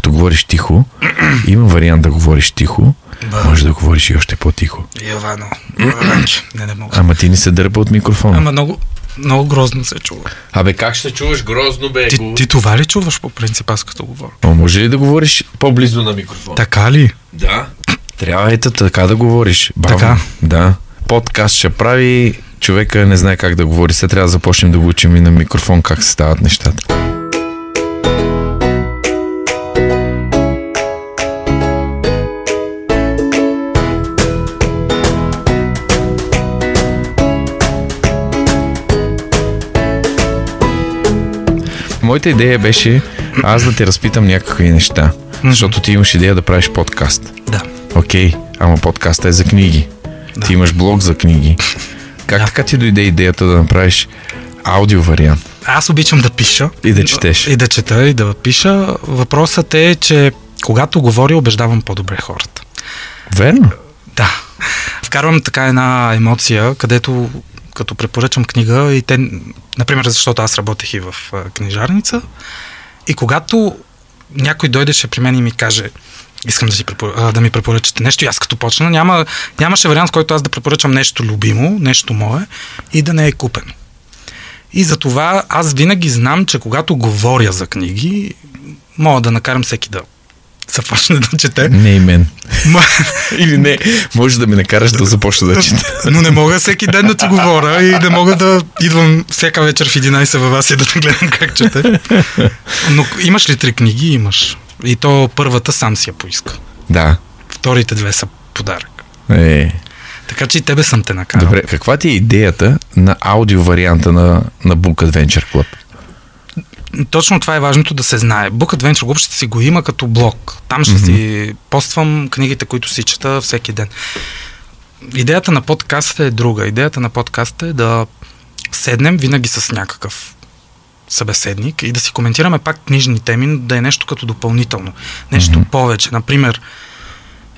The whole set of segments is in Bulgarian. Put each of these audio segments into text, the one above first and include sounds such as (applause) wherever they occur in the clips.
като говориш тихо, (clears throat) има вариант да говориш тихо, Ба. може да говориш и още по-тихо. Йовано. не, не мога. Ама ти не се дърпа от микрофона. Ама много, много грозно се чува. Абе, как ще чуваш грозно, бе? Ти, ти това ли чуваш по принцип, аз като говоря? А може ли да говориш по-близо на микрофона? Така ли? Да. Трябва ето така да говориш. Бавно. Така? Да. Подкаст ще прави, човека не знае как да говори. Сега трябва да започнем да го учим и на микрофон как се стават нещата. Моята идея беше аз да те разпитам някакви неща. Защото ти имаш идея да правиш подкаст. Да. Окей, ама подкаста е за книги. Да. Ти имаш блог за книги. Как Да. така ти дойде идеята да направиш аудио вариант? Аз обичам да пиша. И да четеш. И да чета, и да пиша. Въпросът е, че когато говоря, убеждавам по-добре хората. Верно? Да. Вкарвам така една емоция, където като препоръчам книга и те, например, защото аз работех и в книжарница и когато някой дойдеше при мен и ми каже искам да, си препор... а, да ми препоръчате нещо и аз като почна, няма, нямаше вариант, в който аз да препоръчам нещо любимо, нещо мое и да не е купено. И затова аз винаги знам, че когато говоря за книги, мога да накарам всеки да започне да чете. Не и мен. Ма- Или не, може да ми накараш да започна да чета. Но не мога всеки ден да ти говоря и да мога да идвам всяка вечер в 11 във вас и да гледам как чете. Но имаш ли три книги? Имаш. И то първата сам си я поиска. Да. Вторите две са подарък. Е. Така че и тебе съм те накарал. Добре, каква ти е идеята на аудио варианта на, на Book Adventure Club? Точно това е важното да се знае. Book Adventure Group ще си го има като блог. Там ще си поствам книгите, които си чета всеки ден. Идеята на подкаста е друга. Идеята на подкаста е да седнем винаги с някакъв събеседник и да си коментираме пак книжни теми, да е нещо като допълнително. Нещо Мгм. повече. Например,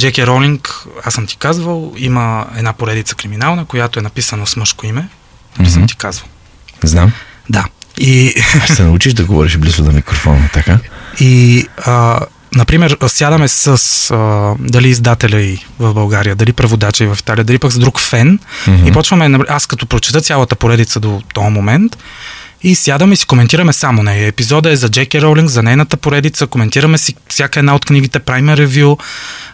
Джеки Ролинг, аз съм ти казвал, има една поредица криминална, която е написана с мъжко име. Нали съм ти казвал? Знам. Да. И Ще се научиш да говориш близо до микрофона, така? И, а, например, сядаме с а, дали издателя и в България, дали преводача и в Италия, дали пък с друг фен Мгм. и почваме, напр- аз като прочета цялата поредица до този момент и сядаме и си коментираме само нея. Епизода е за Джеки Роулинг, за нейната поредица, коментираме си всяка една от книгите, правим ревю,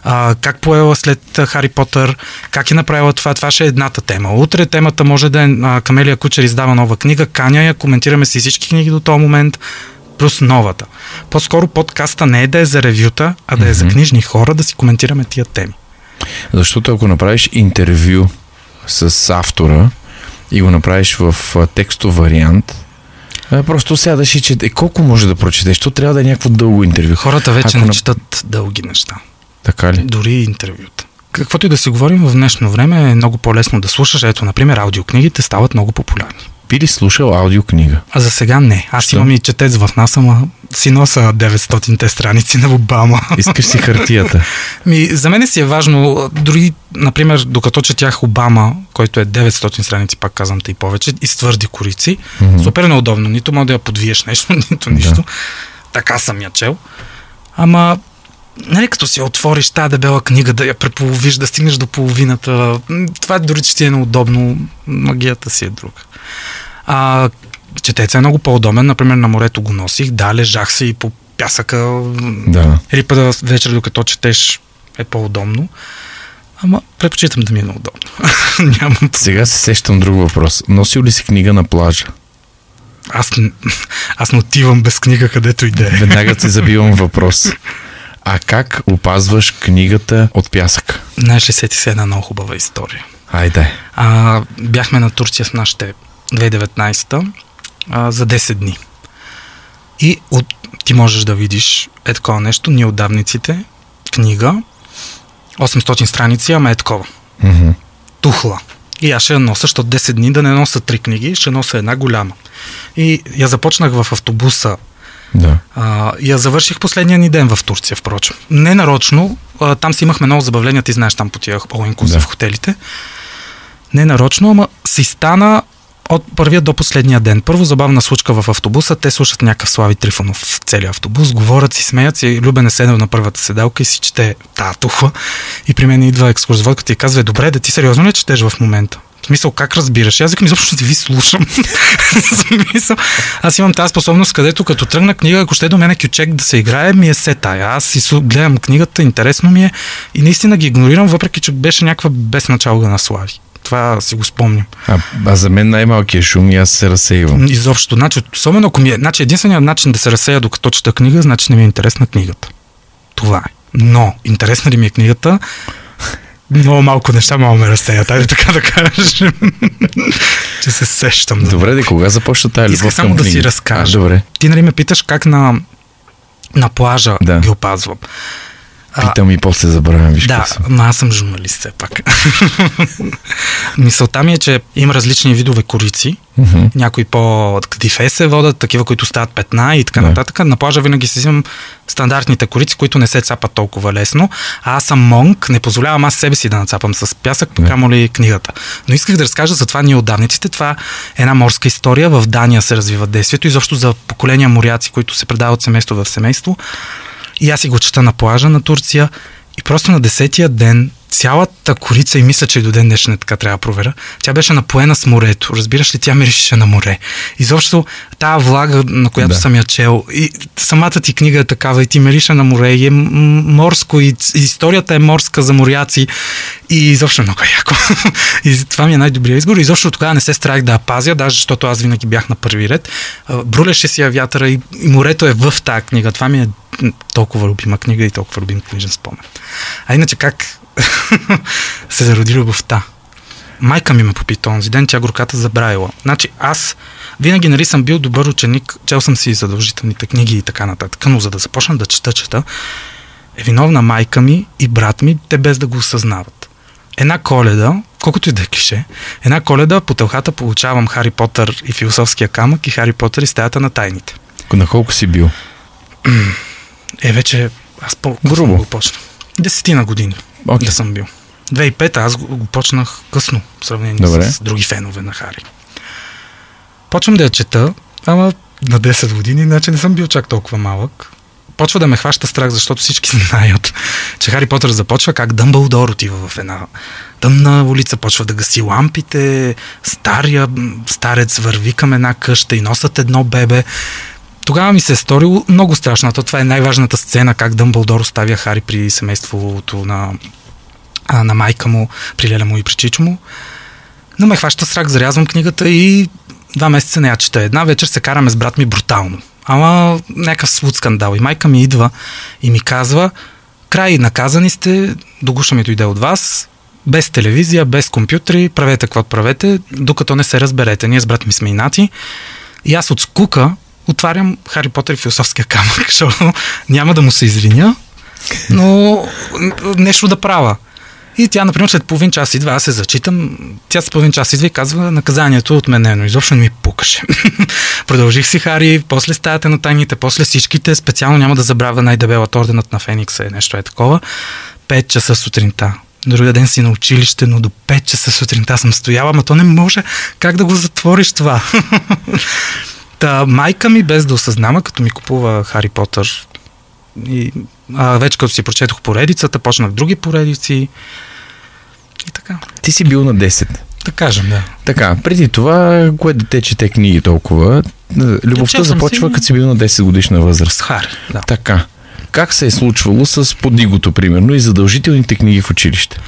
а, как поела след Хари Потър, как е направила това, това ще е едната тема. Утре темата може да е а, Камелия Кучер издава нова книга, каня я, коментираме си всички книги до този момент, плюс новата. По-скоро подкаста не е да е за ревюта, а да е за Мгм. книжни хора, да си коментираме тия теми. Защото ако направиш интервю с автора и го направиш в текстов вариант, а, просто сядаш и чете. Колко може да прочетеш? То трябва да е някакво дълго интервю. Хората вече Ако не четат дълги неща. Така ли? Дори интервюта. Каквото и да си говорим в днешно време е много по-лесно да слушаш. Ето, например, аудиокнигите стават много популярни. Би ли слушал аудиокнига? А за сега не. Аз Що? имам и четец в нас, ама си носа 900-те страници на Обама. Искаш си хартията. (laughs) Ми, за мен си е важно, дори, например, докато четях Обама, който е 900 страници, пак казвам те и повече, и с твърди корици, Мгм. супер неудобно. Нито може да я подвиеш нещо, (laughs) нито нищо. Така съм я чел. Ама, нали, като си отвориш тази дебела книга, да я преполовиш, да стигнеш до половината, това дори че ти е неудобно, магията си е друга. А, четеца е много по-удобен, например, на морето го носих, да, лежах се и по пясъка, Да. или пък вечер, докато четеш, е по-удобно. Ама предпочитам да ми е неудобно. (laughs) Нямам. Сега се сещам друг въпрос. Носил ли си книга на плажа? Аз, аз не отивам без книга, където и да е. Веднага ти забивам въпрос. (laughs) А как опазваш книгата от пясък? Знаеш ли, сети се една много хубава история. Айде. А, бяхме на Турция с нашите 2019 а, за 10 дни. И от, ти можеш да видиш е такова нещо, ние отдавниците, книга, 800 страници, ама е такова. Мгм. тухла. И аз ще я нося, защото 10 дни да не нося три книги, ще нося една голяма. И я започнах в автобуса Да. а, я завърших последния ни ден в Турция, впрочем. Не нарочно, а, там си имахме много забавления, ти знаеш там по тия all Да. в хотелите. Не нарочно, ама си стана от първия до последния ден. Първо забавна случка в автобуса, те слушат някакъв Слави Трифонов в целия автобус, говорят си, смеят си, Любен е седнал на първата седалка и си чете тази тухла. И при мен идва екскурзоводката и казва, «Е, добре, да ти сериозно ли четеш в момента? В смисъл, как разбираш? Аз викам, изобщо не ви слушам. (laughs) Смисъл, аз имам тази способност, където като тръгна книга, ако ще до мене кючек да се играе, ми е се тая. Аз си гледам книгата, интересно ми е и наистина ги игнорирам, въпреки че беше някаква без началга на слави. Това си го спомням. А, а за мен най-малкият шум и аз се разсейвам. Изобщо. Значи, особено ако ми е. Значи, единственият начин да се разсея докато чета книга, значи не ми е интересна книгата. Това е. Но, интересна ли ми е книгата? Много малко неща мога ме разсеят, айде така да кажем. (laughs) че се сещам. за Добре, де, кога започна тази Исках любов само към да си разкажа. А, добре, Ти нали ме питаш как на, на плажа Да. ги опазвам. Питам и после забравям, виж да, съм. ма аз съм журналист все пак. (laughs) Мисълта ми е, че има различни видове корици. Мгм. Някои по кадифе се водят, такива, които стават петна и така Да. нататък. На плажа винаги си взимам стандартните корици, които не се цапат толкова лесно. А аз съм монк, не позволявам аз себе си да нацапам с пясък, Да. камо ли книгата. Но исках да разкажа за това ние отдавниците. Това е една морска история. В Дания се развива действието. Изобщо за поколения моряци, които се предават семейство в семейство. И аз си го чета на плажа на Турция. И просто на десетия ден цялата корица и мисля, че и до ден днешен е така трябва да проверя. Тя беше напоена с морето. Разбираш ли, тя миришеше на море. Изобщо тази влага, на която Да. съм я чел, и самата ти книга е такава, и ти мирише на море, и е морско, и, историята е морска за моряци, и изобщо е много яко. (laughs) и това ми е най-добрият избор. Изобщо тогава не се страх да я пазя, даже защото аз винаги бях на първи ред. Брулеше си я вятъра и, и морето е в тази книга. Това ми е толкова любима книга и толкова любим книжен спомен. А иначе как (laughs) се зароди любовта? Майка ми ме попита онзи ден, тя горката забравила. Значи аз винаги нали съм бил добър ученик, чел съм си задължителните книги и така нататък, но за да започна да чета, чета, е виновна майка ми и брат ми, те без да го осъзнават. Една коледа, колкото и да е клише, една коледа по тълхата получавам Хари Потър и философския камък и Хари Потър и стаята на тайните. На колко си бил? (clears throat) Е, вече аз по Грубо. го почна. Десетина години Окей. да съм бил. 2005 аз го, го почнах късно, в сравнение Добре. с други фенове на Хари. Почвам да я чета, ама на 10 години, значи не съм бил чак толкова малък. Почва да ме хваща страх, защото всички (laughs) знаят, че Хари Потър започва как Дъмбълдор отива в една тъмна улица, почва да гаси лампите, стария старец върви към една къща и носят едно бебе. Тогава ми се е сторило много страшно. То това е най-важната сцена, как Дъмбълдор оставя Хари при семейството на, на майка му, при леля му и при чичо му. Но ме хваща страх, зарязвам книгата и два месеца не я чета. Една вечер се караме с брат ми брутално. Ама някакъв свуд скандал. И майка ми идва и ми казва, край, наказани сте, до ми дойде от вас, без телевизия, без компютри, правете какво правете, докато не се разберете. Ние с брат ми сме инати. И аз от скука отварям Хари Потър и философския камък, (laughs) защото няма да му се извиня, но нещо да правя. И тя, например, след половин час идва, аз се зачитам, тя след половин час идва и казва, наказанието е отменено. Изобщо не ми пукаше. (laughs) Продължих си Хари, после стаята на тайните, после всичките, специално няма да забравя най-дебелът орденът на Феникса е нещо е такова. 5 часа сутринта. Другия ден си на училище, но до 5 часа сутринта съм стояла, ама то не може как да го затвориш това. (laughs) Та, майка ми, без да осъзнава, като ми купува Хари Потър и а, вече като си прочетох поредицата, почнах други поредици и така. Ти си бил на 10. Да кажем, да. Така, преди това, кое дете чете книги толкова? Любовта започва си- като си бил на 10 годишна възраст. Хари, да. Така. Как се е случвало с подигото, примерно, и задължителните книги в училище?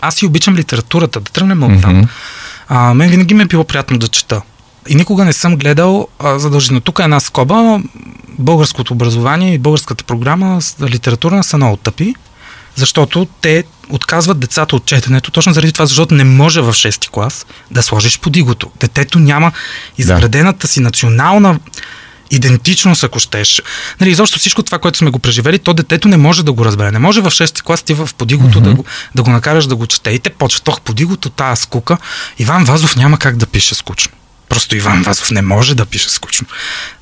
Аз си обичам литературата, да тръгнем от там. Мгм. А, мен винаги ми е било приятно да чета. И никога не съм гледал а, задължително. Тук е една скоба. Българското образование и българската програма литературна са много тъпи, защото те отказват децата от четенето, точно заради това, защото не може в 6 клас да сложиш подигото. Детето няма изградената си национална идентичност, ако щеш. Нали, изобщо всичко това, което сме го преживели, то детето не може да го разбере. Не може в 6 клас ти в подигото да, го, да го накараш да го чете. И те почват, ох, подигото, тая скука. Иван Вазов няма как да пише скучно. Просто Иван Вазов не може да пише скучно.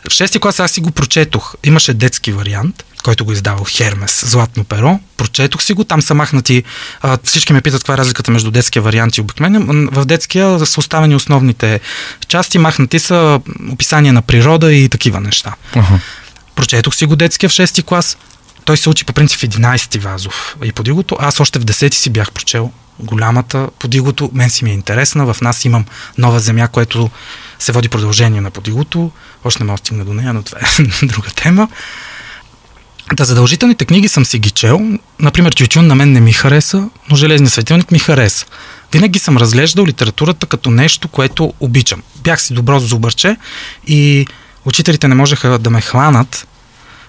В 6 клас аз си го прочетох. Имаше детски вариант, който го издавал Хермес, Златно перо. Прочетох си го, там са махнати. А, всички ме питат каква е разликата между детския вариант и обикновения. В детския са оставени основните части, махнати са описания на природа и такива неща. Аха. Прочетох си го детския в 6-ти клас. Той се учи по принцип в 11-ти Вазов и подигото. Аз още в 10-ти си бях прочел голямата подигото. Мен си ми е интересна. В нас имам нова земя, което се води продължение на подигото. Още не мога стигна до нея, но това е (laughs) друга тема. Да, задължителните книги съм си ги чел. Например, Тютюн на мен не ми хареса, но Железния светилник ми хареса. Винаги съм разглеждал литературата като нещо, което обичам. Бях си добро зубърче и учителите не можеха да ме хванат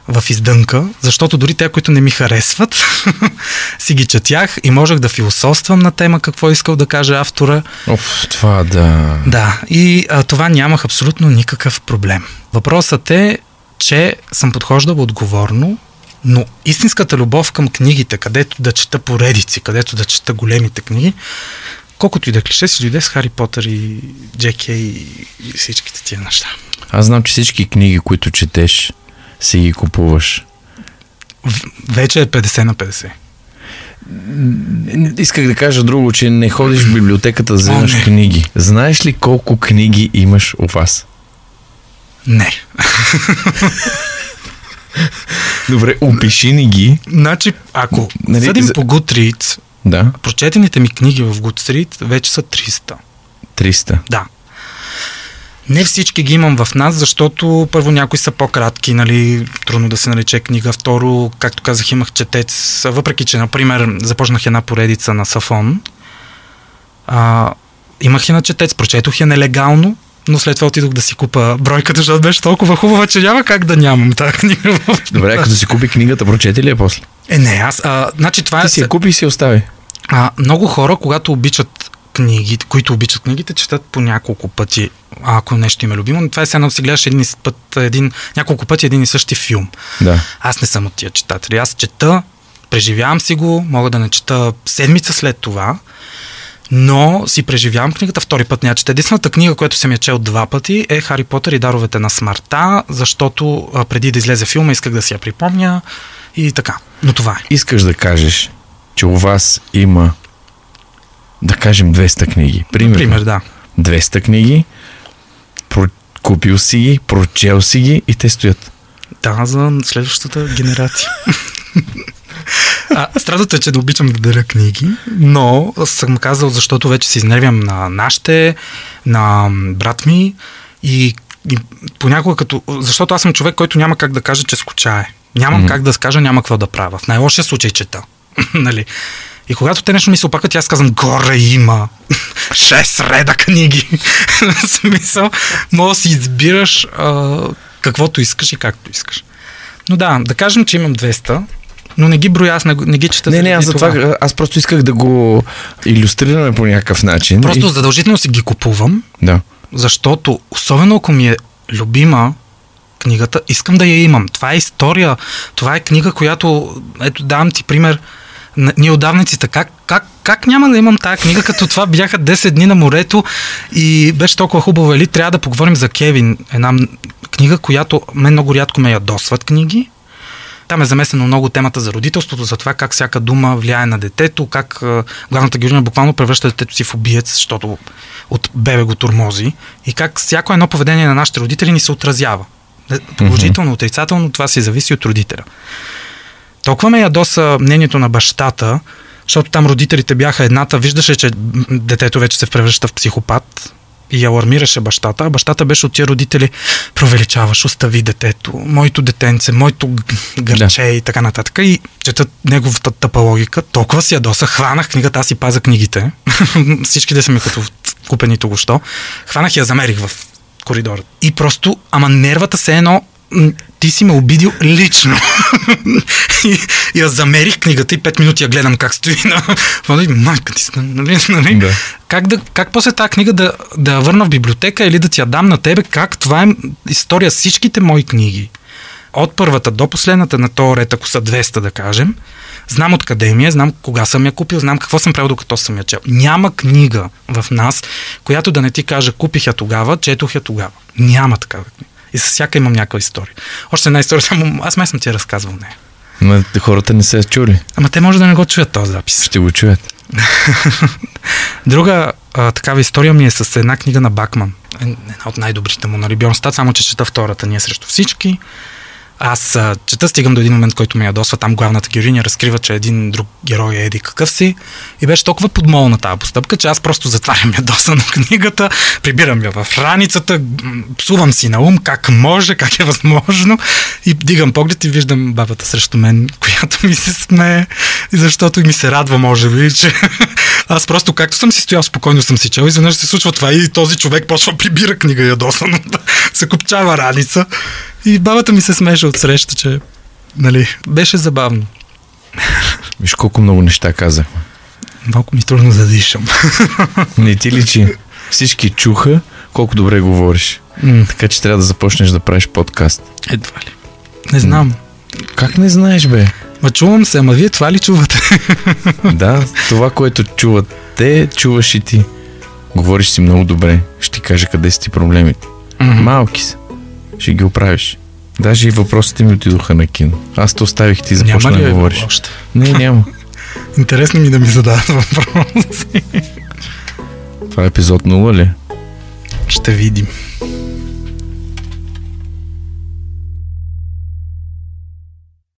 в издънка, защото дори те, които не ми харесват, (laughs) си ги четях и можех да философствам на тема какво искал да каже автора. Оф, това да... Да, и а, това нямах абсолютно никакъв проблем. Въпросът е, че съм подхождал отговорно, но истинската любов към книгите, където да чета поредици, където да чета големите книги, колкото и да клише, си дойде с Хари Потър и Джеки и, и всичките тия неща. Аз знам, че всички книги, които четеш, си ги купуваш. Вече е 50 на 50. Исках да кажа друго, че не ходиш в библиотеката да вземаш не. книги. Знаеш ли колко книги имаш у вас? Не. (laughs) Добре, опиши ни ги. Значи, ако Нали, съдим за- по Goodreads, Да, прочетените ми книги в Goodreads вече са 300. 300. Да. Не всички ги имам в нас, защото първо някои са по-кратки, нали, трудно да се нарече книга. Второ, както казах, имах четец, въпреки че, например, започнах една поредица на Сафон. А, имах и на четец, прочетох я нелегално, но след това отидох да си купа бройката, защото беше толкова хубава, че няма как да нямам тази книга. Добре, като си купи книгата, прочете ли я после? Е, не, аз. А, значи това Ти е. си я купи и си я остави. А, много хора, когато обичат книги, които обичат книгите, четат по няколко пъти, ако нещо им е любимо. Това е едно да си гледаш един, път, един, няколко пъти един и същи филм. Да. Аз не съм от тия читатели. Аз чета, преживявам си го, мога да не чета седмица след това, но си преживявам книгата, втори път не я чета. Единствената книга, която съм я чел два пъти е Хари Потър и даровете на смъртта, защото а, преди да излезе филма исках да си я припомня и така. Но това е. Искаш да кажеш, че у вас има, да кажем, 200 книги. Примерно. Например, да. 200 книги, про... купил си ги, прочел си ги и те стоят. Да, за следващата генерация. а, страдата е, че да обичам да деля книги, но съм казал, защото вече се изнервям на нашите, на брат ми и, и понякога като... Защото аз съм човек, който няма как да каже, че скучае. Нямам Мгм. как да скажа, няма какво да правя. В най-лошия случай чета. (laughs) нали? И когато те нещо ми се опакат, аз казвам, горе има (laughs) шест реда книги. (laughs) В смисъл, мога да си избираш а, каквото искаш и както искаш. Но да, да кажем, че имам 200, но не ги броя, аз не, не ги чета. Не, не, аз затова, аз просто исках да го иллюстрираме по някакъв начин. Просто И... задължително си ги купувам, Да. защото, особено ако ми е любима книгата, искам да я имам. Това е история, това е книга, която, ето давам ти пример, ние отдавниците, как, как, как няма да имам тази книга, като това бяха 10 дни на морето и беше толкова хубаво, или трябва да поговорим за Кевин, една книга, която мен много рядко ме ядосват книги, там е замесено много темата за родителството, за това как всяка дума влияе на детето, как главната героиня буквално превръща детето си в убиец, защото от бебе го турмози и как всяко едно поведение на нашите родители ни се отразява. Не, Положително, отрицателно, това си зависи от родителя. Толкова ме ядоса мнението на бащата, защото там родителите бяха едната, виждаше, че детето вече се превръща в психопат и алармираше бащата, а бащата беше от тия родители, провеличаваш, остави детето, моето детенце, моето гърче и така нататък. И четат неговата тъпа логика, толкова си ядоса, хванах книгата, аз си паза книгите, (laughs) всичките са ми като купени току-що, хванах и я замерих в коридора. И просто, ама нервата се едно, ти си ме обидил лично. и, (laughs) и я замерих книгата и 5 минути я гледам как стои на... (laughs) Нали, Майка ти, сте, нали, нали? Да. Как, да, как после тази книга да, да я върна в библиотека или да ти я дам на тебе, как това е история всичките мои книги. От първата до последната на този ред, ако са 200 да кажем, знам откъде ми е, знам кога съм я купил, знам какво съм правил докато съм я чел. Няма книга в нас, която да не ти каже купих я тогава, четох я тогава. Няма такава книга. И с всяка имам някаква история. Още една история, само аз май съм ти я разказвал нея. Ма хората не са чули. Ама те може да не го чуят този запис. Ще го чуят. (laughs) Друга а, такава история ми е с една книга на Бакман. Е, Една от най-добрите му, нали, Бьорнстад, само че чета втората, ние срещу всички. Аз чета, стигам до един момент, който ме ядосва. Там главната героиня разкрива, че един друг герой е еди какъв си. И беше толкова подмолна тази постъпка, че аз просто затварям ядосано книгата, прибирам я в раницата, псувам си на ум как може, как е възможно и дигам поглед и виждам бабата срещу мен, която ми се смее, защото ми се радва, може би, че аз просто както съм си стоял спокойно съм си чел, изведнъж се случва това и този човек почва прибира книга ядосано, (laughs) се копчава раница. И бабата ми се смеше от среща, че нали, беше забавно. Виж колко много неща казах. Малко ми трудно да дишам. Не ти личи. Всички чуха колко добре говориш. М, Така че трябва да започнеш да правиш подкаст. Едва ли. Не знам. Как не знаеш, бе? Ма чувам се, ама вие това ли чувате? (laughs) Да, това, което чуват те, чуваш и ти. Говориш си много добре. Ще ти кажа къде са ти проблемите. Малки са. Ще ги оправиш. Даже и въпросите ми отидоха на кино. Аз те оставих ти започна да говориш. още? Не, няма. (laughs) Интересно ми да ми задават въпроси. Това е епизод 0 ли? Ще видим.